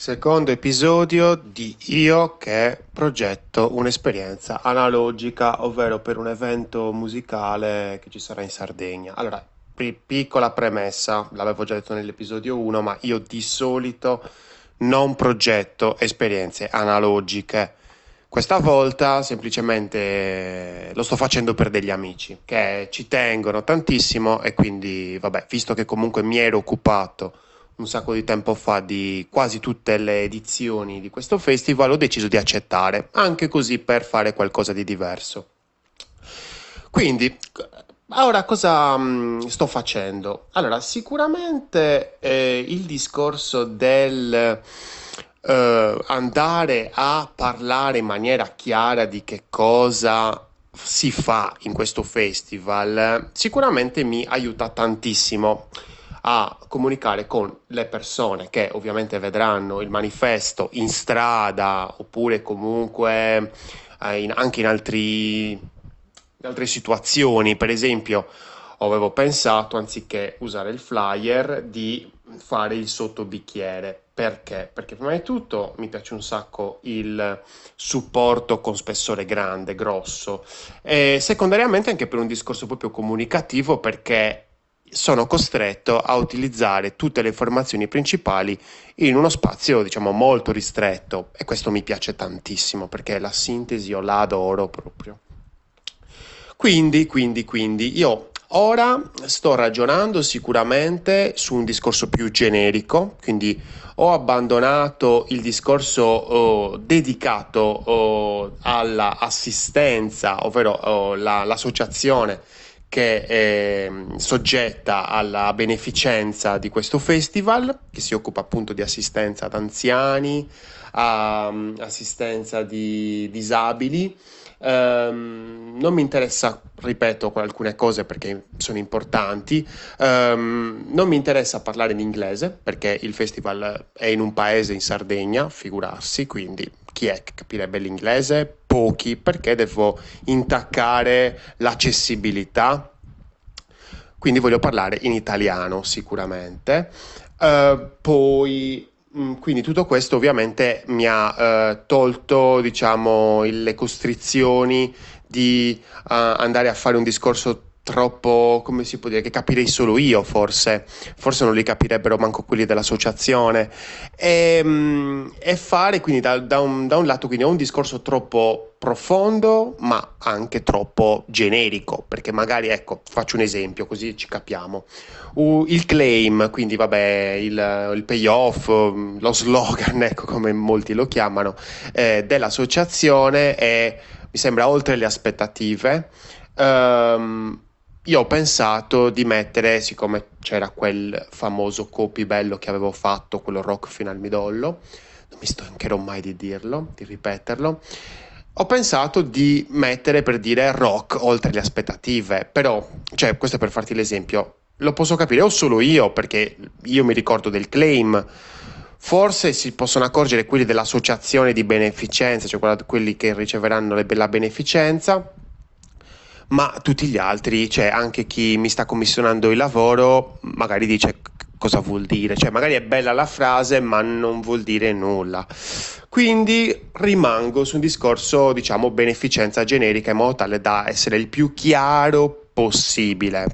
Secondo episodio di Io che progetto un'esperienza analogica, ovvero per un evento musicale che ci sarà in Sardegna. Allora, piccola premessa, l'avevo già detto nell'episodio 1, ma io di solito non progetto esperienze analogiche. Questa volta semplicemente lo sto facendo per degli amici che ci tengono tantissimo e quindi, vabbè, visto che comunque mi ero occupato un sacco di tempo fa di quasi tutte le edizioni di questo festival, ho deciso di accettare, anche così per fare qualcosa di diverso. Quindi, ora cosa mm, sto facendo? Allora, sicuramente eh, il discorso del eh, andare a parlare in maniera chiara di che cosa si fa in questo festival sicuramente mi aiuta tantissimo a comunicare con le persone che ovviamente vedranno il manifesto in strada oppure comunque eh, in, anche in, altri, in altre situazioni. Per esempio, avevo pensato, anziché usare il flyer, di fare il sottobicchiere. Perché? Perché prima di tutto mi piace un sacco il supporto con spessore grande, grosso e secondariamente anche per un discorso proprio comunicativo perché sono costretto a utilizzare tutte le informazioni principali in uno spazio diciamo molto ristretto e questo mi piace tantissimo perché la sintesi io la adoro proprio. Quindi, quindi, quindi io ora sto ragionando sicuramente su un discorso più generico, quindi ho abbandonato il discorso oh, dedicato oh, all'assistenza, ovvero oh, la, l'associazione che è mm, soggetta alla beneficenza di questo festival, che si occupa appunto di assistenza ad anziani, a, um, assistenza di disabili. Um, non mi interessa, ripeto, alcune cose perché sono importanti. Um, non mi interessa parlare in inglese perché il festival è in un paese in Sardegna, figurarsi, quindi chi è che capirebbe l'inglese? Pochi, perché devo intaccare l'accessibilità. Quindi voglio parlare in italiano sicuramente. Uh, poi mm, quindi tutto questo ovviamente mi ha uh, tolto diciamo le costrizioni di uh, andare a fare un discorso troppo, come si può dire, che capirei solo io forse, forse non li capirebbero manco quelli dell'associazione, e, ehm, e fare quindi da, da, un, da, un, lato quindi un discorso troppo profondo ma anche troppo generico, perché magari ecco, faccio un esempio così ci capiamo, uh, il claim, quindi vabbè il, il payoff, lo slogan, ecco come molti lo chiamano, eh, dell'associazione è, mi sembra oltre le aspettative, um, io ho pensato di mettere, siccome c'era quel famoso copy bello che avevo fatto, quello rock fino al midollo, non mi stancherò mai di dirlo, di ripeterlo, ho pensato di mettere per dire rock oltre le aspettative, però, cioè, questo è per farti l'esempio, lo posso capire o solo io, perché io mi ricordo del claim, forse si possono accorgere quelli dell'associazione di beneficenza, cioè quelli che riceveranno la beneficenza, ma tutti gli altri, cioè anche chi mi sta commissionando il lavoro, magari dice cosa vuol dire, cioè magari è bella la frase ma non vuol dire nulla. Quindi rimango su un discorso, diciamo, beneficenza generica in modo tale da essere il più chiaro possibile.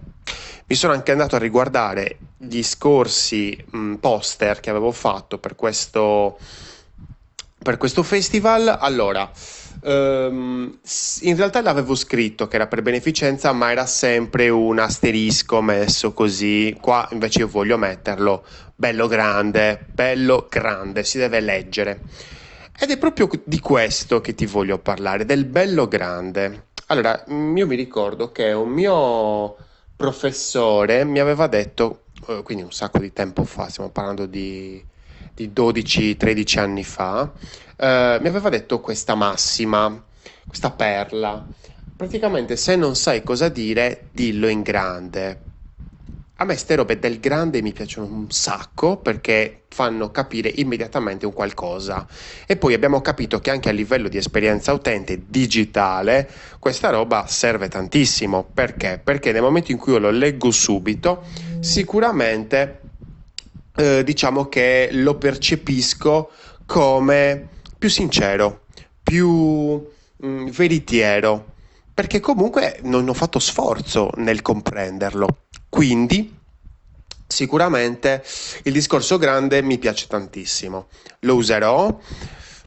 Mi sono anche andato a riguardare gli scorsi mh, poster che avevo fatto per questo, per questo festival. Allora, Um, in realtà l'avevo scritto che era per beneficenza, ma era sempre un asterisco messo così. Qua invece io voglio metterlo bello grande, bello grande, si deve leggere. Ed è proprio di questo che ti voglio parlare, del bello grande. Allora, io mi ricordo che un mio professore mi aveva detto, eh, quindi un sacco di tempo fa, stiamo parlando di, di 12-13 anni fa, eh, mi aveva detto questa massima, questa perla. Praticamente se non sai cosa dire, dillo in grande. A me ste robe del grande mi piacciono un sacco perché fanno capire immediatamente un qualcosa. E poi abbiamo capito che anche a livello di esperienza utente digitale questa roba serve tantissimo. Perché? Perché nel momento in cui io lo leggo subito, sicuramente eh, diciamo che lo percepisco come più sincero, più mh, mm, veritiero, perché comunque non ho fatto sforzo nel comprenderlo. Quindi sicuramente il discorso grande mi piace tantissimo. Lo userò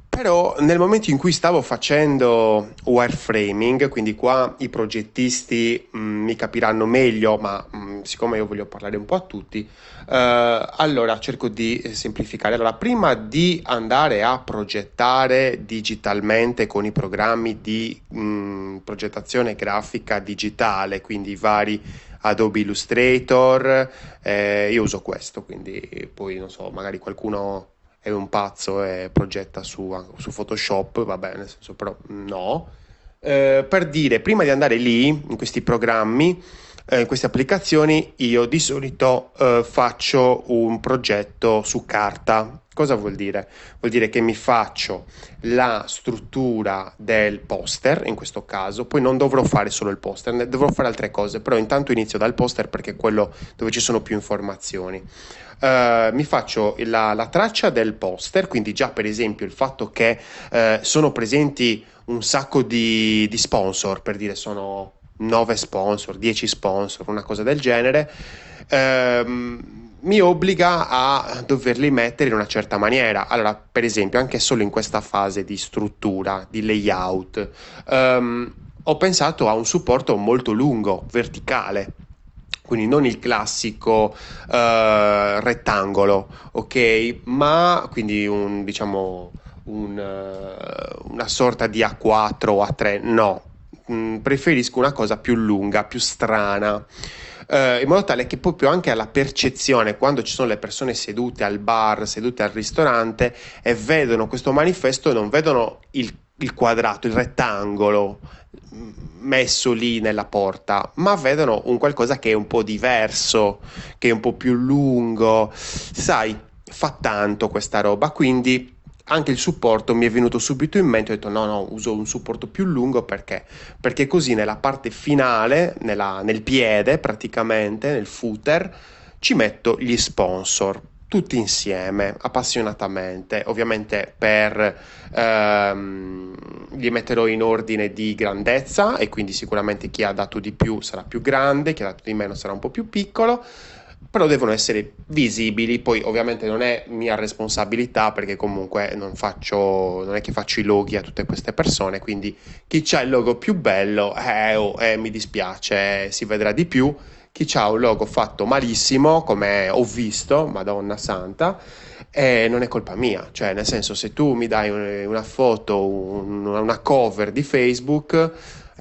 però nel momento in cui stavo facendo wireframing, quindi qua i progettisti mh, mm, mi capiranno meglio, ma mh, mm, siccome io voglio parlare un po' a tutti, eh, allora cerco di semplificare. Allora, prima di andare a progettare digitalmente con i programmi di mh, mm, progettazione grafica digitale, quindi i vari Adobe Illustrator, eh, io uso questo, quindi poi non so, magari qualcuno è un pazzo e progetta su, su Photoshop, bene, nel senso però no. Eh, per dire, prima di andare lì, in questi programmi, eh, in queste applicazioni, io di solito eh, faccio un progetto su carta. Cosa vuol dire? Vuol dire che mi faccio la struttura del poster, in questo caso, poi non dovrò fare solo il poster, dovrò fare altre cose, però intanto inizio dal poster perché è quello dove ci sono più informazioni. Uh, mi faccio la, la, traccia del poster, quindi già per esempio il fatto che uh, sono presenti un sacco di, di, sponsor, per dire sono 9 sponsor, 10 sponsor, una cosa del genere. Uh, mi obbliga a doverli mettere in una certa maniera. Allora, per esempio, anche solo in questa fase di struttura, di layout, um, ho pensato a un supporto molto lungo, verticale quindi non il classico uh, rettangolo, ok? Ma quindi un, diciamo, un, uh, una sorta di A4 o A3, no, mm, preferisco una cosa più lunga, più strana. Uh, in modo tale che proprio anche alla percezione, quando ci sono le persone sedute al bar, sedute al ristorante e vedono questo manifesto, non vedono il, il quadrato, il rettangolo, messo lì nella porta, ma vedono un qualcosa che è un po' diverso, che è un po' più lungo. Sai, fa tanto questa roba, quindi anche il supporto mi è venuto subito in mente, ho detto no, no, uso un supporto più lungo perché? Perché così nella parte finale, nella, nel piede praticamente, nel footer, ci metto gli sponsor tutti insieme, appassionatamente, ovviamente per ehm, li metterò in ordine di grandezza e quindi sicuramente chi ha dato di più sarà più grande, chi ha dato di meno sarà un po' più piccolo, però devono essere visibili, poi ovviamente non è mia responsabilità perché comunque non faccio, non è che faccio i loghi a tutte queste persone, quindi chi ha il logo più bello, eh, oh, eh, mi dispiace, si vedrà di più. Chi ha un logo fatto malissimo, come ho visto, Madonna Santa, e non è colpa mia, cioè nel senso se tu mi dai una foto, una cover di Facebook,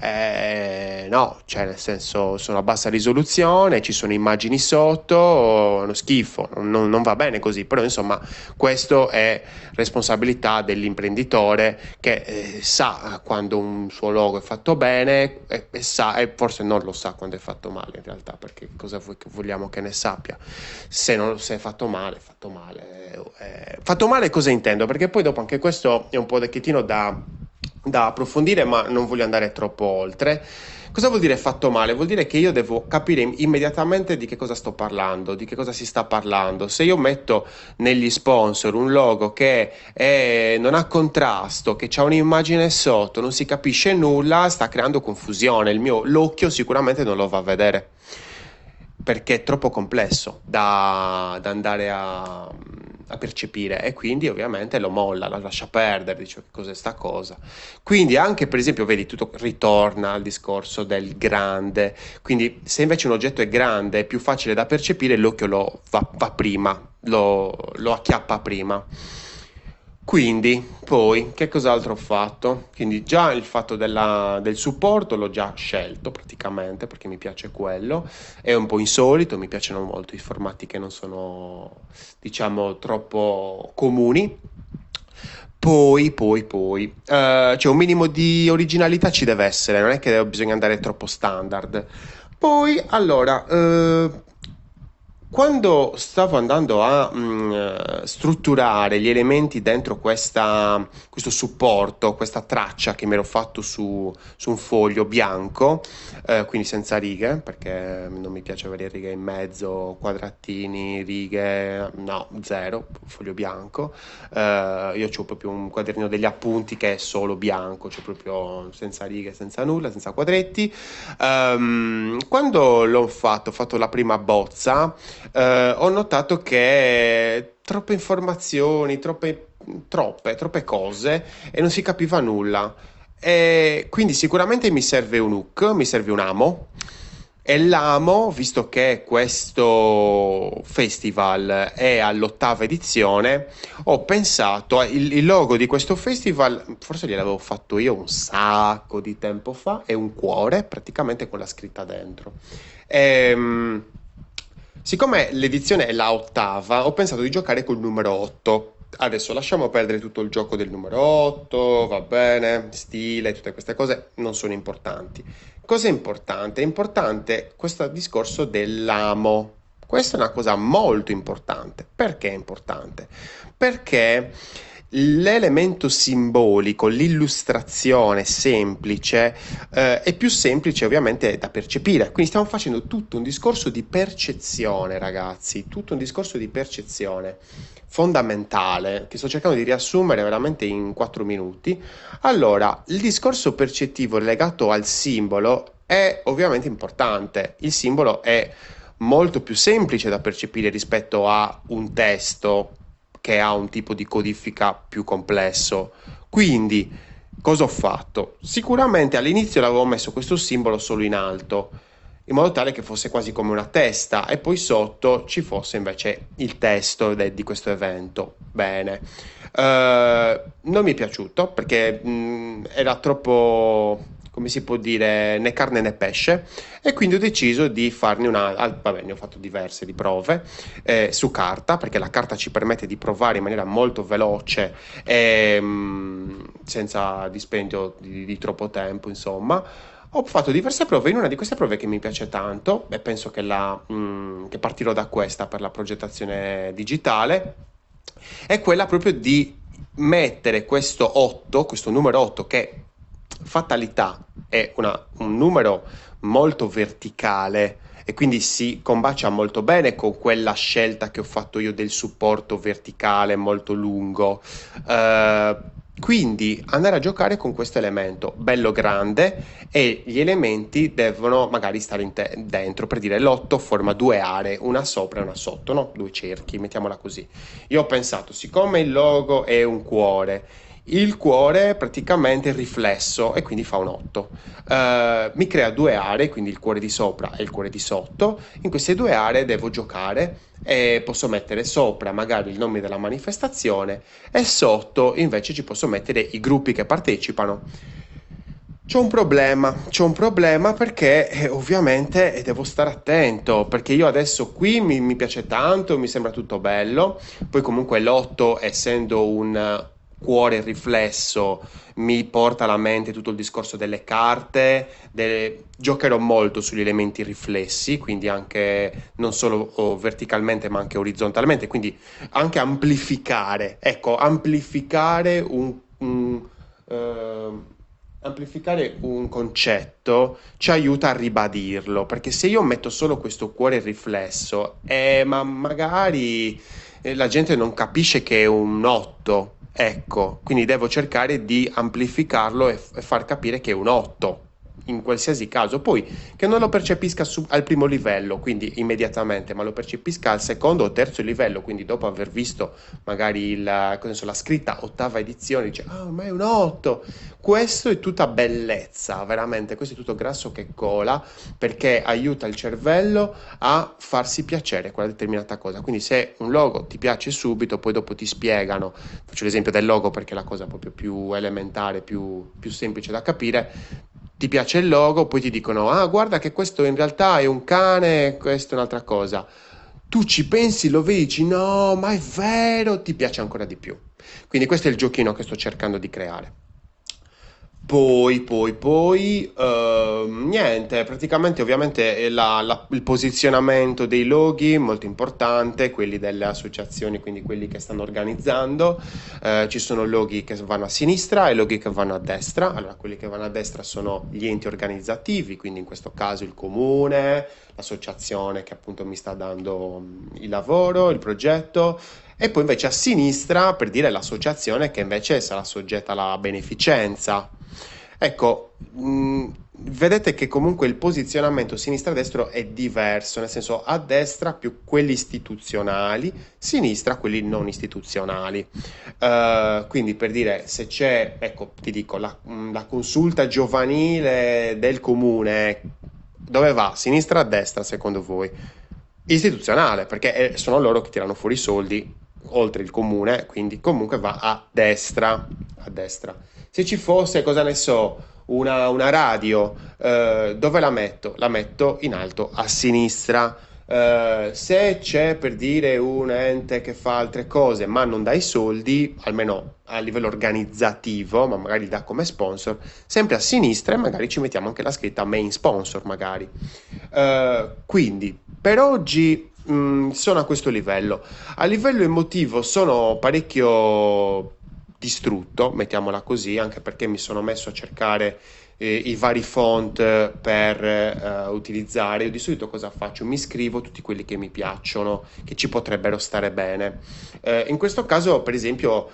eh, no, cioè nel senso sono a bassa risoluzione, ci sono immagini sotto, è uno schifo, non, non, va bene così, però insomma questo è responsabilità dell'imprenditore che eh, sa quando un suo logo è fatto bene e, e, sa, e forse non lo sa quando è fatto male in realtà, perché cosa vogliamo che ne sappia? Se, non, se è fatto male, è fatto male. Eh, fatto male cosa intendo? Perché poi dopo anche questo è un po' pochettino da da approfondire, ma non voglio andare troppo oltre. Cosa vuol dire fatto male? Vuol dire che io devo capire immediatamente di che cosa sto parlando, di che cosa si sta parlando. Se io metto negli sponsor un logo che è, non ha contrasto, che ha un'immagine sotto, non si capisce nulla, sta creando confusione. Il mio l'occhio sicuramente non lo va a vedere perché è troppo complesso da, da andare a a percepire e quindi ovviamente lo molla, la lascia perdere, dice che cos'è sta cosa. Quindi anche per esempio, vedi, tutto ritorna al discorso del grande, quindi se invece un oggetto è grande, è più facile da percepire, l'occhio lo va, va prima, lo, lo acchiappa prima. Quindi, poi, che cos'altro ho fatto? Quindi già il fatto della, del supporto l'ho già scelto praticamente perché mi piace quello, è un po' insolito, mi piacciono molto i formati che non sono, diciamo, troppo comuni. Poi, poi, poi, uh, cioè un minimo di originalità ci deve essere, non è che bisogna andare troppo standard. Poi, allora, uh, quando stavo andando a mh, strutturare gli elementi dentro questa, questo supporto, questa traccia che mi ero fatto su, su un foglio bianco, eh, quindi senza righe, perché non mi piace avere righe in mezzo, quadratini, righe, no, zero, foglio bianco. Eh, io ho proprio un quadernino degli appunti che è solo bianco, cioè proprio senza righe, senza nulla, senza quadretti. Um, quando l'ho fatto, ho fatto la prima bozza, eh, ho notato che troppe informazioni, troppe, troppe, troppe cose e non si capiva nulla. E quindi sicuramente mi serve un hook, mi serve un amo. E l'amo, visto che questo festival è all'ottava edizione, ho pensato, il, il logo di questo festival, forse gliel'avevo fatto io un sacco di tempo fa, è un cuore praticamente con la scritta dentro. Ehm, Siccome l'edizione è la ottava, ho pensato di giocare col numero 8. Adesso lasciamo perdere tutto il gioco del numero 8, va bene, stile, tutte queste cose non sono importanti. Cosa è importante? È importante questo discorso dell'amo. Questa è una cosa molto importante. Perché è importante? Perché L'elemento simbolico, l'illustrazione semplice eh, è più semplice ovviamente da percepire, quindi stiamo facendo tutto un discorso di percezione ragazzi, tutto un discorso di percezione fondamentale che sto cercando di riassumere veramente in quattro minuti. Allora, il discorso percettivo legato al simbolo è ovviamente importante, il simbolo è molto più semplice da percepire rispetto a un testo che ha un tipo di codifica più complesso. Quindi, cosa ho fatto? Sicuramente all'inizio l'avevo messo questo simbolo solo in alto, in modo tale che fosse quasi come una testa e poi sotto ci fosse invece il testo di questo evento. Bene. Uh, non mi è piaciuto perché mh, era troppo come si può dire, né carne né pesce e quindi ho deciso di farne una, vabbè ne ho fatto diverse di prove eh, su carta perché la carta ci permette di provare in maniera molto veloce e mh, mm, senza dispendio di, di troppo tempo insomma. Ho fatto diverse prove, in una di queste prove che mi piace tanto, e penso che, la, mh, mm, che partirò da questa per la progettazione digitale, è quella proprio di mettere questo 8, questo numero 8 che fatalità è una, un numero molto verticale e quindi si combacia molto bene con quella scelta che ho fatto io del supporto verticale molto lungo. Uh, quindi andare a giocare con questo elemento bello grande e gli elementi devono magari stare te- dentro, per dire l'otto forma due aree, una sopra e una sotto, no? due cerchi, mettiamola così. Io ho pensato, siccome il logo è un cuore il cuore praticamente è riflesso e quindi fa un 8. Uh, eh, mi crea due aree, quindi il cuore di sopra e il cuore di sotto. In queste due aree devo giocare e posso mettere sopra magari il nome della manifestazione e sotto invece ci posso mettere i gruppi che partecipano. C'è un problema, c'è un problema perché eh, ovviamente devo stare attento, perché io adesso qui mi, mi piace tanto, mi sembra tutto bello, poi comunque l'otto essendo un, cuore riflesso mi porta alla mente tutto il discorso delle carte, delle... giocherò molto sugli elementi riflessi, quindi anche non solo verticalmente ma anche orizzontalmente, quindi anche amplificare, ecco, amplificare un, un uh, amplificare un concetto ci aiuta a ribadirlo, perché se io metto solo questo cuore riflesso, eh, ma magari eh, la gente non capisce che è un 8 Ecco, quindi devo cercare di amplificarlo e, f- far capire che è un 8 in qualsiasi caso, poi che non lo percepisca su, al primo livello, quindi immediatamente, ma lo percepisca al secondo o terzo livello, quindi dopo aver visto magari il, so, la scritta ottava edizione, dice, ah, ma è un 8, questo è tutta bellezza, veramente, questo è tutto grasso che cola, perché aiuta il cervello a farsi piacere quella determinata cosa, quindi se un logo ti piace subito, poi dopo ti spiegano, faccio l'esempio del logo perché è la cosa proprio più elementare, più, più semplice da capire, ti piace il logo, poi ti dicono, ah guarda che questo in realtà è un cane, questo è un'altra cosa. Tu ci pensi, lo vedi, dici no, ma è vero, ti piace ancora di più. Quindi questo è il giochino che sto cercando di creare. Poi, poi, poi, eh, niente, praticamente ovviamente la- la- il posizionamento dei loghi molto importante, quelli delle associazioni, quindi quelli che stanno organizzando. Eh, ci sono loghi che vanno a sinistra e loghi che vanno a destra. Allora, quelli che vanno a destra sono gli enti organizzativi, quindi in questo caso il comune, l'associazione che appunto mi sta dando mm, il lavoro, il progetto. E poi invece a sinistra, per dire l'associazione che invece sarà soggetta alla beneficenza. Ecco, mh, vedete che comunque il posizionamento sinistra-destro è diverso, nel senso a destra più quelli istituzionali, sinistra quelli non istituzionali. Eh, quindi per dire, se c'è, ecco, ti dico, la, mh, la consulta giovanile del comune, dove va? Sinistra a destra, secondo voi? Istituzionale, perché eh, sono loro che tirano fuori i soldi oltre il comune, quindi comunque va a destra, a destra. Se ci fosse, cosa ne so, una, una radio, eh, dove la metto? La metto in alto a sinistra. Eh, se c'è per dire un ente che fa altre cose ma non dà i soldi, almeno a livello organizzativo, ma magari dà come sponsor, sempre a sinistra e magari ci mettiamo anche la scritta main sponsor, magari. Eh, quindi per oggi mh, sono a questo livello. A livello emotivo sono parecchio distrutto, mettiamola così, anche perché mi sono messo a cercare eh, i vari font per eh, utilizzare. Io di solito cosa faccio? Mi scrivo tutti quelli che mi piacciono, che ci potrebbero stare bene. Eh, in questo caso, per esempio,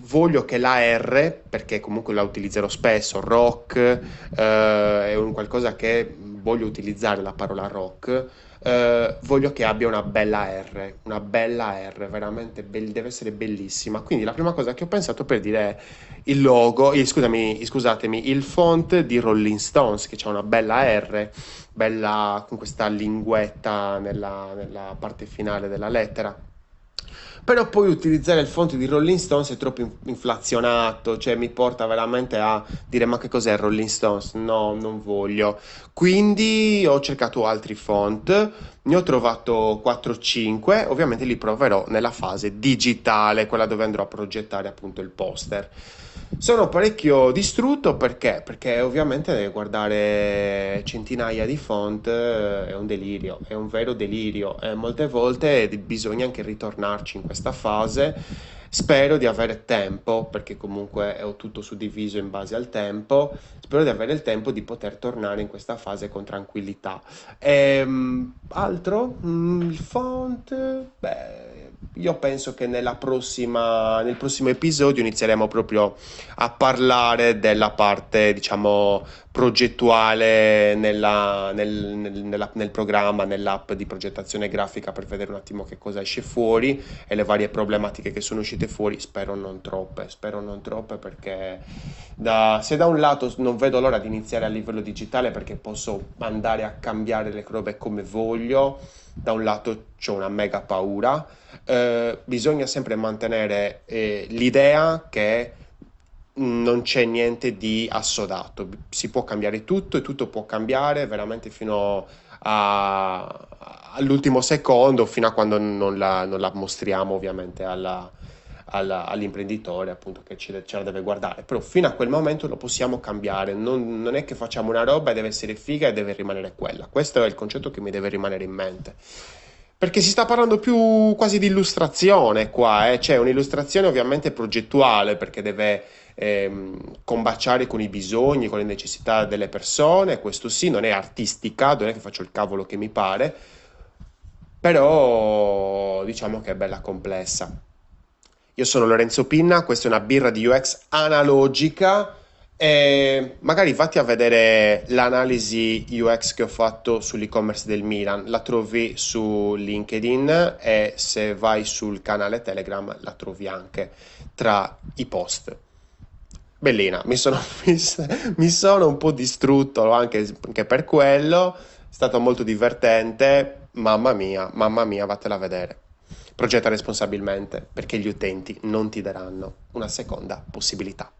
voglio che la R, perché comunque la utilizzerò spesso, rock, eh, è un qualcosa che voglio utilizzare la parola rock eh, voglio che abbia una bella R, una bella R, veramente be- deve essere bellissima. Quindi la prima cosa che ho pensato per dire è il logo, il, scusami, scusatemi, il font di Rolling Stones, che c'è una bella R, bella con questa linguetta nella, nella parte finale della lettera. Però poi utilizzare il font di Rolling Stones è troppo inflazionato, cioè mi porta veramente a dire ma che cos'è Rolling Stones? No, non voglio. Quindi ho cercato altri font, ne ho trovato 4-5, ovviamente li proverò nella fase digitale, quella dove andrò a progettare appunto il poster. Sono parecchio distrutto perché? Perché ovviamente guardare centinaia di font eh, è un delirio, è un vero delirio e molte volte bisogna anche ritornarci in questa fase. Spero di avere tempo, perché comunque è tutto suddiviso in base al tempo, spero di avere il tempo di poter tornare in questa fase con tranquillità. Ehm, altro? Mm, il font? Beh, io penso che prossima, nel prossimo episodio inizieremo proprio a parlare della parte, diciamo, progettuale nella- nel, nel- nella- nel programma, nell'app di progettazione grafica per vedere un attimo che cosa esce fuori e le varie problematiche che sono uscite fuori. Spero non troppe, spero non troppe perché da- se da un lato non vedo l'ora di iniziare a livello digitale perché posso andare a cambiare le robe come voglio, da un lato ho una mega paura eh, bisogna sempre mantenere eh, l'idea che non c'è niente di assodato, si può cambiare tutto e tutto può cambiare veramente fino a- all'ultimo secondo, fino a quando non la, non la mostriamo ovviamente alla- alla- all'imprenditore appunto che ce, ce la deve guardare, però fino a quel momento lo possiamo cambiare, non, non è che facciamo una roba e deve essere figa e deve rimanere quella, questo è il concetto che mi deve rimanere in mente. Perché si sta parlando più quasi di illustrazione qua, eh? C'è un'illustrazione ovviamente progettuale perché deve ehm, combaciare con i bisogni, con le necessità delle persone, questo sì, non è artistica, non è che faccio il cavolo che mi pare, però diciamo che è bella complessa. Io sono Lorenzo Pinna, questa è una birra di UX analogica e magari vatti a vedere l'analisi UX che ho fatto sull'e-commerce del Milan, la trovi su LinkedIn e se vai sul canale Telegram la trovi anche tra i post. Bellina, mi sono, mi sono un po' distrutto anche, anche per quello, è stato molto divertente, mamma mia, mamma mia, vattela a vedere. Progetta responsabilmente perché gli utenti non ti daranno una seconda possibilità.